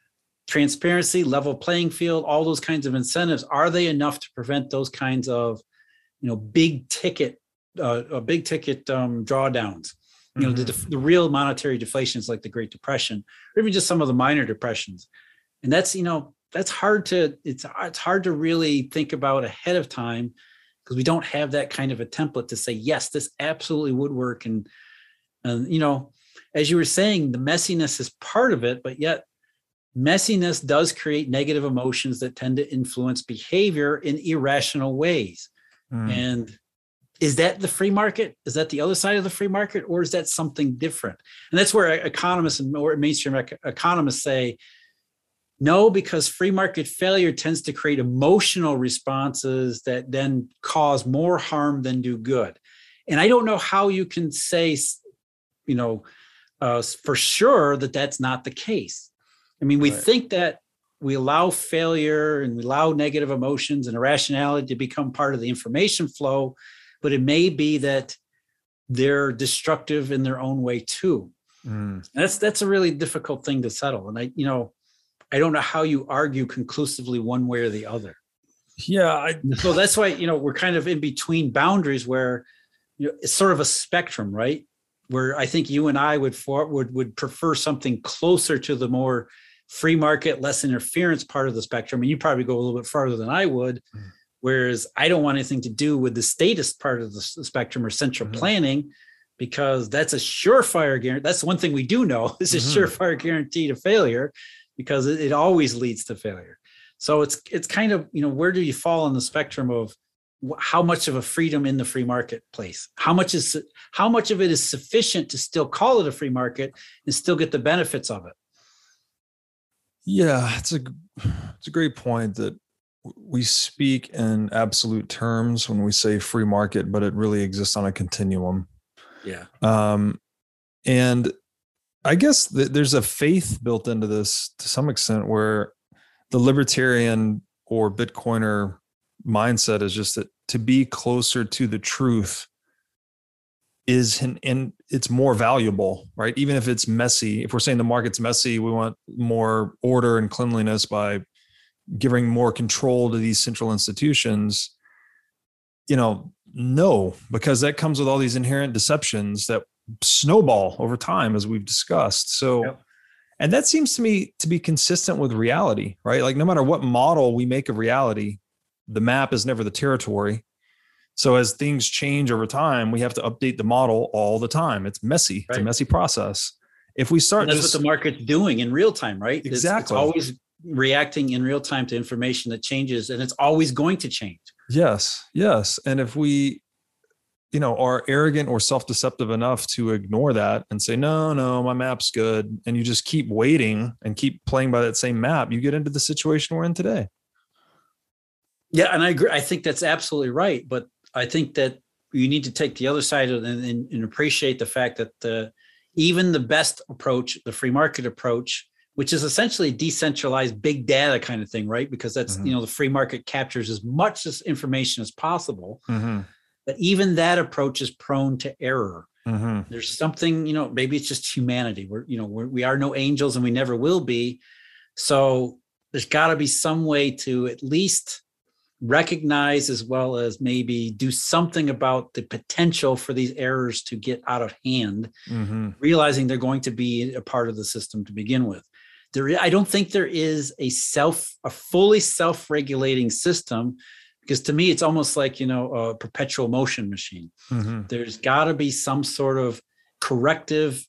transparency level playing field all those kinds of incentives are they enough to prevent those kinds of you know big ticket uh, uh big ticket um, drawdowns. You know mm-hmm. the, the real monetary deflations like the great depression or even just some of the minor depressions. And that's you know that's hard to it's it's hard to really think about ahead of time because we don't have that kind of a template to say yes this absolutely would work. And and you know as you were saying the messiness is part of it but yet messiness does create negative emotions that tend to influence behavior in irrational ways Mm. And is that the free market? Is that the other side of the free market, or is that something different? And that's where economists and or mainstream economists say, no, because free market failure tends to create emotional responses that then cause more harm than do good. And I don't know how you can say, you know, uh, for sure that that's not the case. I mean, we right. think that we allow failure and we allow negative emotions and irrationality to become part of the information flow, but it may be that they're destructive in their own way too. Mm. That's that's a really difficult thing to settle. And I, you know, I don't know how you argue conclusively one way or the other. Yeah. I, so that's why, you know, we're kind of in between boundaries where you know it's sort of a spectrum, right? Where I think you and I would for, would would prefer something closer to the more free market, less interference part of the spectrum. And you probably go a little bit farther than I would. Mm. Whereas I don't want anything to do with the statist part of the spectrum or central mm-hmm. planning because that's a surefire guarantee. That's one thing we do know is a mm-hmm. surefire guarantee to failure because it, it, always leads to failure. So it's it's kind of you know where do you fall on the spectrum of how much of a freedom in the free marketplace? How much is how much of it is sufficient to still call it a free market and still get the benefits of it? Yeah, it's a it's a great point that we speak in absolute terms when we say free market, but it really exists on a continuum. Yeah. Um, and I guess th- there's a faith built into this to some extent where the libertarian or Bitcoiner mindset is just that to be closer to the truth is and, and it's more valuable, right? Even if it's messy. If we're saying the market's messy, we want more order and cleanliness by giving more control to these central institutions. You know, no, because that comes with all these inherent deceptions that snowball over time, as we've discussed. So, yep. and that seems to me to be consistent with reality, right? Like, no matter what model we make of reality, the map is never the territory. So, as things change over time, we have to update the model all the time. It's messy, right. it's a messy process. If we start, and that's just, what the market's doing in real time, right? Exactly. It's, it's always reacting in real time to information that changes, and it's always going to change. Yes, yes. And if we, you know, are arrogant or self-deceptive enough to ignore that and say, no, no, my map's good, and you just keep waiting and keep playing by that same map, you get into the situation we're in today. Yeah, and I agree. I think that's absolutely right. But I think that you need to take the other side of it and, and appreciate the fact that the even the best approach, the free market approach, which is essentially decentralized big data kind of thing, right? Because that's, mm-hmm. you know, the free market captures as much as information as possible. Mm-hmm. But even that approach is prone to error. Mm-hmm. There's something, you know, maybe it's just humanity. We're, you know, we're, we are no angels and we never will be. So there's got to be some way to at least recognize as well as maybe do something about the potential for these errors to get out of hand, mm-hmm. realizing they're going to be a part of the system to begin with there i don't think there is a self a fully self-regulating system because to me it's almost like you know a perpetual motion machine mm-hmm. there's got to be some sort of corrective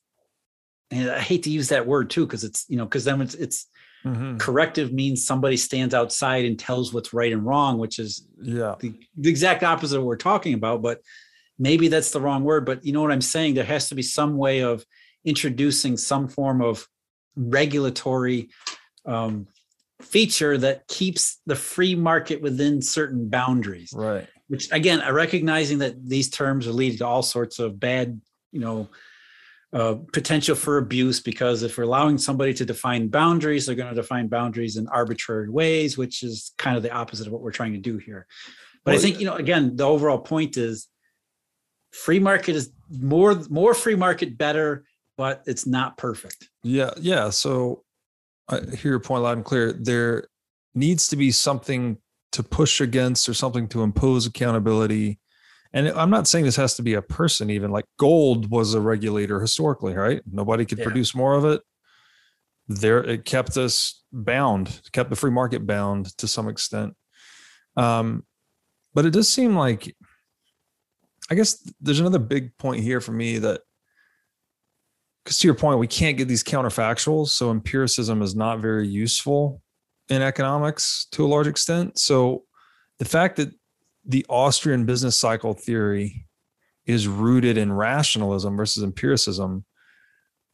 and i hate to use that word too because it's you know because then it's it's mm-hmm. corrective means somebody stands outside and tells what's right and wrong which is yeah the, the exact opposite of what we're talking about but maybe that's the wrong word but you know what i'm saying there has to be some way of introducing some form of regulatory um, feature that keeps the free market within certain boundaries. Right. Which again, recognizing that these terms are leading to all sorts of bad, you know, uh, potential for abuse because if we're allowing somebody to define boundaries, they're going to define boundaries in arbitrary ways, which is kind of the opposite of what we're trying to do here. But well, I think you know, again, the overall point is free market is more more free market better but it's not perfect. Yeah, yeah. So I hear your point loud and clear. There needs to be something to push against or something to impose accountability. And I'm not saying this has to be a person, even like gold was a regulator historically, right? Nobody could yeah. produce more of it. There, it kept us bound, kept the free market bound to some extent. Um, but it does seem like, I guess there's another big point here for me that because to your point, we can't get these counterfactuals. So empiricism is not very useful in economics to a large extent. So the fact that the Austrian business cycle theory is rooted in rationalism versus empiricism,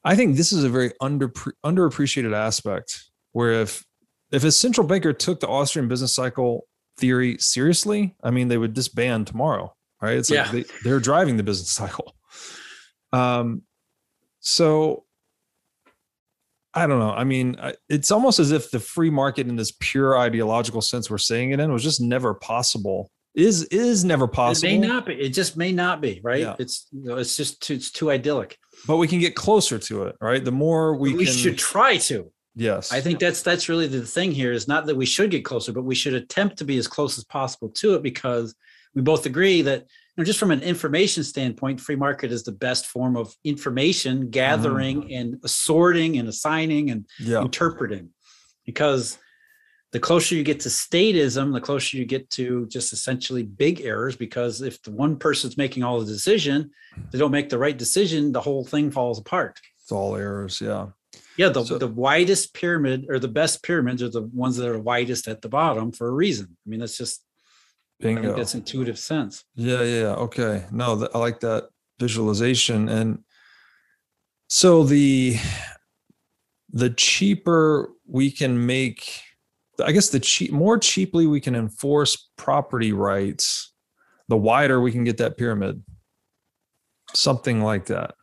I think this is a very under underappreciated aspect. Where if if a central banker took the Austrian business cycle theory seriously, I mean, they would disband tomorrow, right? It's like yeah. they, are driving the business cycle. Um, so I don't know. I mean, it's almost as if the free market in this pure ideological sense we're saying it in was just never possible. Is is never possible. It may not be. It just may not be, right? Yeah. It's you know, it's just too, it's too idyllic. But we can get closer to it, right? The more we we can, should try to. Yes. I think that's that's really the thing here is not that we should get closer, but we should attempt to be as close as possible to it because we both agree that you know, just from an information standpoint, free market is the best form of information gathering mm. and assorting and assigning and yeah. interpreting. Because the closer you get to statism, the closer you get to just essentially big errors. Because if the one person's making all the decision, they don't make the right decision, the whole thing falls apart. It's all errors, yeah. Yeah, the, so, the widest pyramid or the best pyramids are the ones that are widest at the bottom for a reason. I mean, that's just Bingo. I think that's intuitive sense. Yeah, yeah. Okay. No, I like that visualization. And so the the cheaper we can make I guess the cheap more cheaply we can enforce property rights, the wider we can get that pyramid. Something like that.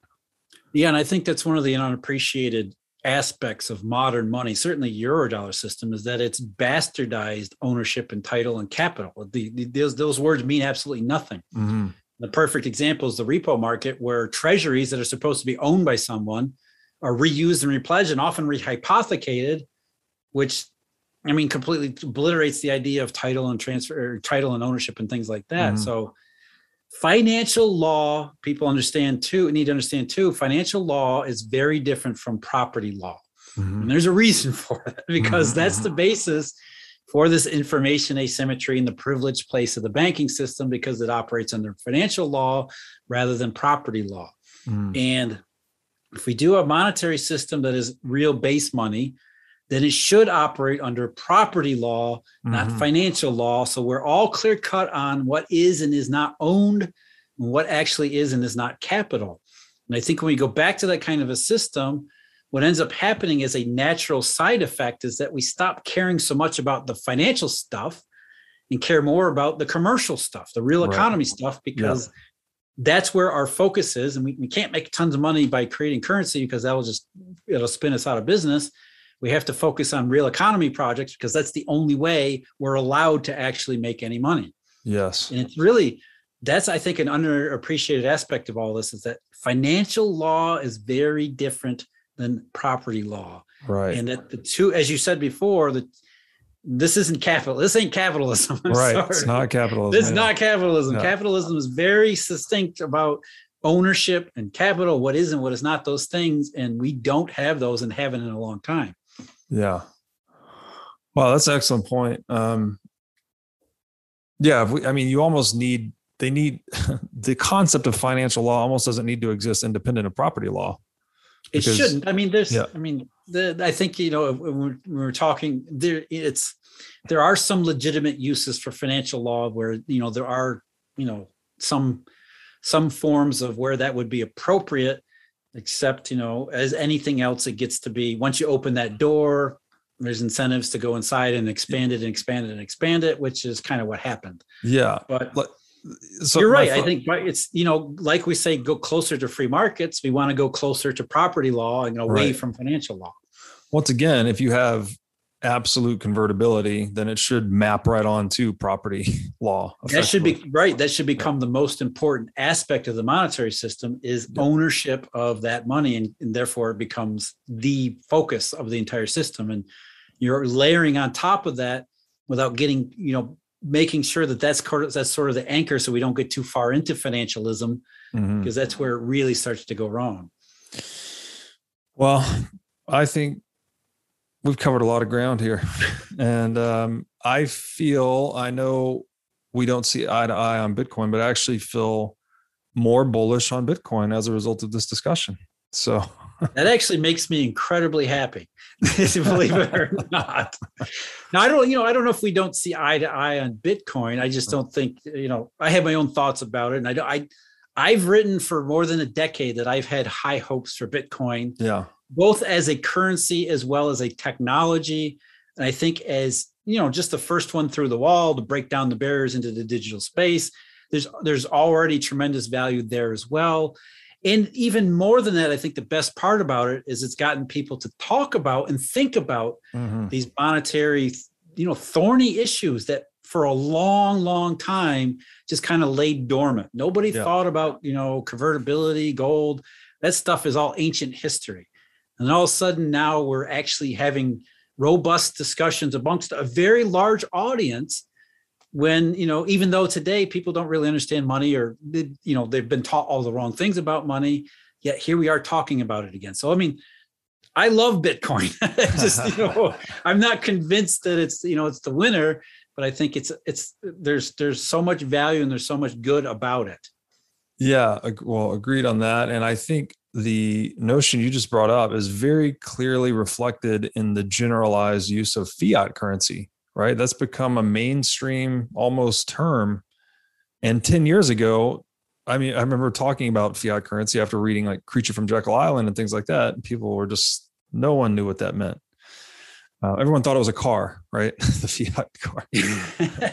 Yeah, and I think that's one of the unappreciated aspects of modern money, certainly Eurodollar system, is that it's bastardized ownership and title and capital. The, the, those, those words mean absolutely nothing. Mm-hmm. The perfect example is the repo market, where treasuries that are supposed to be owned by someone are reused and repledged and often rehypothecated, which I mean completely obliterates the idea of title and transfer, title and ownership and things like that. Mm-hmm. So financial law people understand too need to understand too financial law is very different from property law mm-hmm. and there's a reason for that because mm-hmm. that's the basis for this information asymmetry and the privileged place of the banking system because it operates under financial law rather than property law mm. and if we do a monetary system that is real base money then it should operate under property law, not mm-hmm. financial law. So we're all clear cut on what is and is not owned, and what actually is and is not capital. And I think when we go back to that kind of a system, what ends up happening as a natural side effect is that we stop caring so much about the financial stuff and care more about the commercial stuff, the real economy right. stuff, because yeah. that's where our focus is. And we, we can't make tons of money by creating currency because that will just it'll spin us out of business we have to focus on real economy projects because that's the only way we're allowed to actually make any money. Yes. And it's really that's I think an underappreciated aspect of all this is that financial law is very different than property law. Right. And that the two, as you said before, that this isn't capital. This ain't capitalism. I'm right. Sorry. It's not capitalism. This is not capitalism. Capitalism is very succinct about ownership and capital, what is and what is not those things. And we don't have those and haven't in a long time. Yeah. Well, that's an excellent point. Um, yeah, we, I mean, you almost need they need the concept of financial law almost doesn't need to exist independent of property law. Because, it shouldn't. I mean, there's. Yeah. I mean, the, I think you know when we're talking there, it's there are some legitimate uses for financial law where you know there are you know some some forms of where that would be appropriate except you know as anything else it gets to be once you open that door there's incentives to go inside and expand it and expand it and expand it which is kind of what happened. Yeah. But so you're right i think it's you know like we say go closer to free markets we want to go closer to property law and away right. from financial law. Once again if you have absolute convertibility, then it should map right on to property law. That should be right. That should become the most important aspect of the monetary system is ownership of that money, and, and therefore it becomes the focus of the entire system. And you're layering on top of that without getting, you know, making sure that that's that's sort of the anchor, so we don't get too far into financialism, mm-hmm. because that's where it really starts to go wrong. Well, I think we've covered a lot of ground here, and um, I feel I know we don't see eye to eye on Bitcoin, but I actually feel more bullish on Bitcoin as a result of this discussion. So that actually makes me incredibly happy, believe it or not. Now I don't, you know, I don't know if we don't see eye to eye on Bitcoin. I just don't think, you know, I have my own thoughts about it, and I, I, I've written for more than a decade that I've had high hopes for Bitcoin. Yeah both as a currency as well as a technology. And I think as you know, just the first one through the wall to break down the barriers into the digital space, there's there's already tremendous value there as well. And even more than that, I think the best part about it is it's gotten people to talk about and think about mm-hmm. these monetary, you know, thorny issues that for a long, long time just kind of laid dormant. Nobody yeah. thought about, you know, convertibility, gold. That stuff is all ancient history. And all of a sudden now we're actually having robust discussions amongst a very large audience when you know even though today people don't really understand money or you know they've been taught all the wrong things about money yet here we are talking about it again so i mean i love bitcoin just you know i'm not convinced that it's you know it's the winner but i think it's it's there's there's so much value and there's so much good about it yeah well agreed on that and i think the notion you just brought up is very clearly reflected in the generalized use of fiat currency right? That's become a mainstream almost term. And 10 years ago, I mean, I remember talking about fiat currency after reading like Creature from Jekyll Island and things like that. People were just, no one knew what that meant. Uh, everyone thought it was a car, right? the fiat car.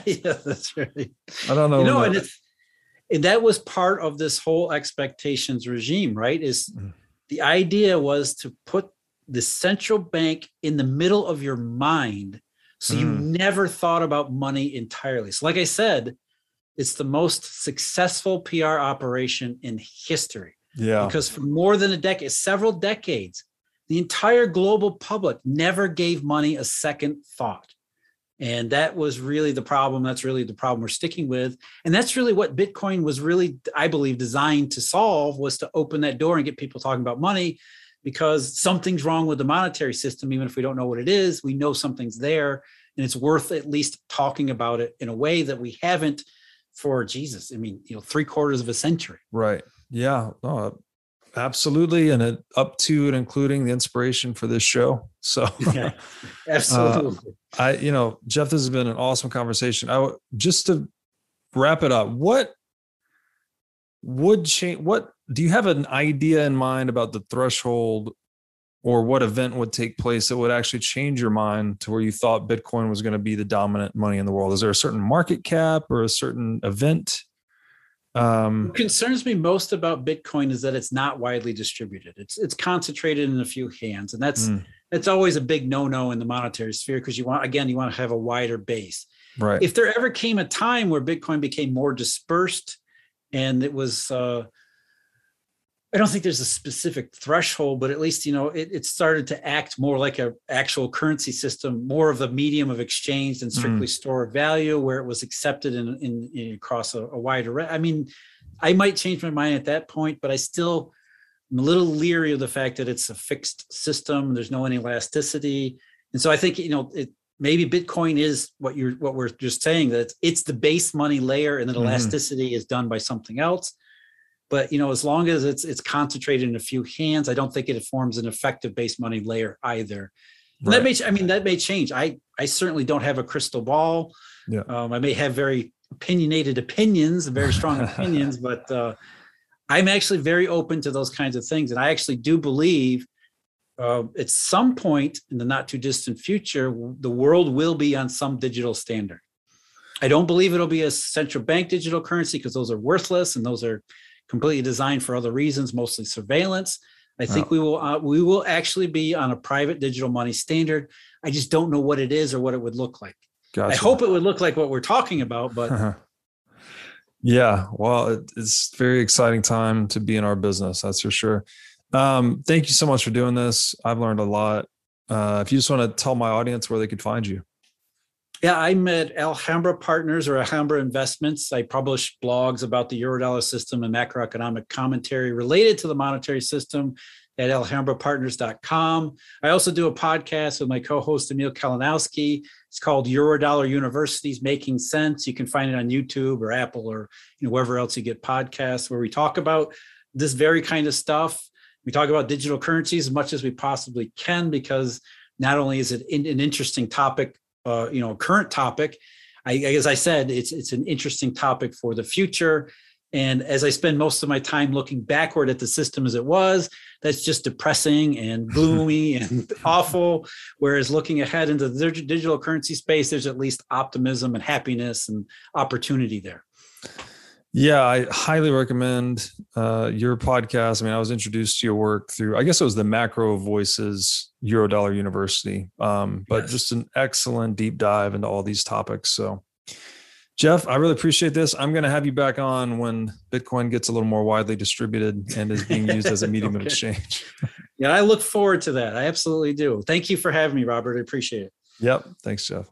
yeah, that's right. I don't know. You know, and, it's, and that was part of this whole expectations regime, right? Is mm. the idea was to put the central bank in the middle of your mind so mm. you never thought about money entirely. So, like I said, it's the most successful PR operation in history. Yeah. Because for more than a decade, several decades, the entire global public never gave money a second thought. And that was really the problem. That's really the problem we're sticking with. And that's really what Bitcoin was really, I believe, designed to solve was to open that door and get people talking about money because something's wrong with the monetary system, even if we don't know what it is, we know something's there. And it's worth at least talking about it in a way that we haven't for Jesus. I mean, you know, three quarters of a century. Right. Yeah. Absolutely. And it, up to and including the inspiration for this show. So, yeah, absolutely. Uh, I, you know, Jeff, this has been an awesome conversation. I just to wrap it up, what would change? What do you have an idea in mind about the threshold or what event would take place that would actually change your mind to where you thought Bitcoin was going to be the dominant money in the world? Is there a certain market cap or a certain event? Um, what concerns me most about Bitcoin is that it's not widely distributed. It's it's concentrated in a few hands, and that's mm. that's always a big no-no in the monetary sphere because you want again you want to have a wider base. Right. If there ever came a time where Bitcoin became more dispersed and it was uh, I don't think there's a specific threshold, but at least you know it, it started to act more like a actual currency system, more of a medium of exchange than strictly mm. store of value, where it was accepted in, in, in across a, a wider. I mean, I might change my mind at that point, but I still am a little leery of the fact that it's a fixed system. There's no inelasticity, and so I think you know it, maybe Bitcoin is what you're what we're just saying that it's, it's the base money layer, and then mm-hmm. elasticity is done by something else but you know as long as it's it's concentrated in a few hands i don't think it forms an effective base money layer either. Right. that may i mean that may change. I i certainly don't have a crystal ball. Yeah. Um, i may have very opinionated opinions very strong opinions but uh, i'm actually very open to those kinds of things. And i actually do believe uh, at some point in the not too distant future the world will be on some digital standard. I don't believe it'll be a central bank digital currency because those are worthless and those are completely designed for other reasons, mostly surveillance. I think oh. we will uh, we will actually be on a private digital money standard. I just don't know what it is or what it would look like. Gotcha. I hope it would look like what we're talking about, but yeah, well, it, it's very exciting time to be in our business. That's for sure. Um, thank you so much for doing this. I've learned a lot. Uh, if you just want to tell my audience where they could find you. Yeah, I'm at Alhambra Partners or Alhambra Investments. I publish blogs about the Eurodollar system and macroeconomic commentary related to the monetary system at alhambrapartners.com. I also do a podcast with my co-host Emil Kalinowski. It's called Eurodollar University's Making Sense. You can find it on YouTube or Apple or you know wherever else you get podcasts where we talk about this very kind of stuff. We talk about digital currencies as much as we possibly can because not only is it an interesting topic uh, you know current topic. I, as I said, it's it's an interesting topic for the future. And as I spend most of my time looking backward at the system as it was, that's just depressing and gloomy and awful. Whereas looking ahead into the digital currency space, there's at least optimism and happiness and opportunity there. Yeah, I highly recommend uh, your podcast. I mean, I was introduced to your work through, I guess it was the MacroVoices Eurodollar University, um, but yes. just an excellent deep dive into all these topics. So, Jeff, I really appreciate this. I'm going to have you back on when Bitcoin gets a little more widely distributed and is being used as a medium okay. of exchange. yeah, I look forward to that. I absolutely do. Thank you for having me, Robert. I appreciate it. Yep. Thanks, Jeff.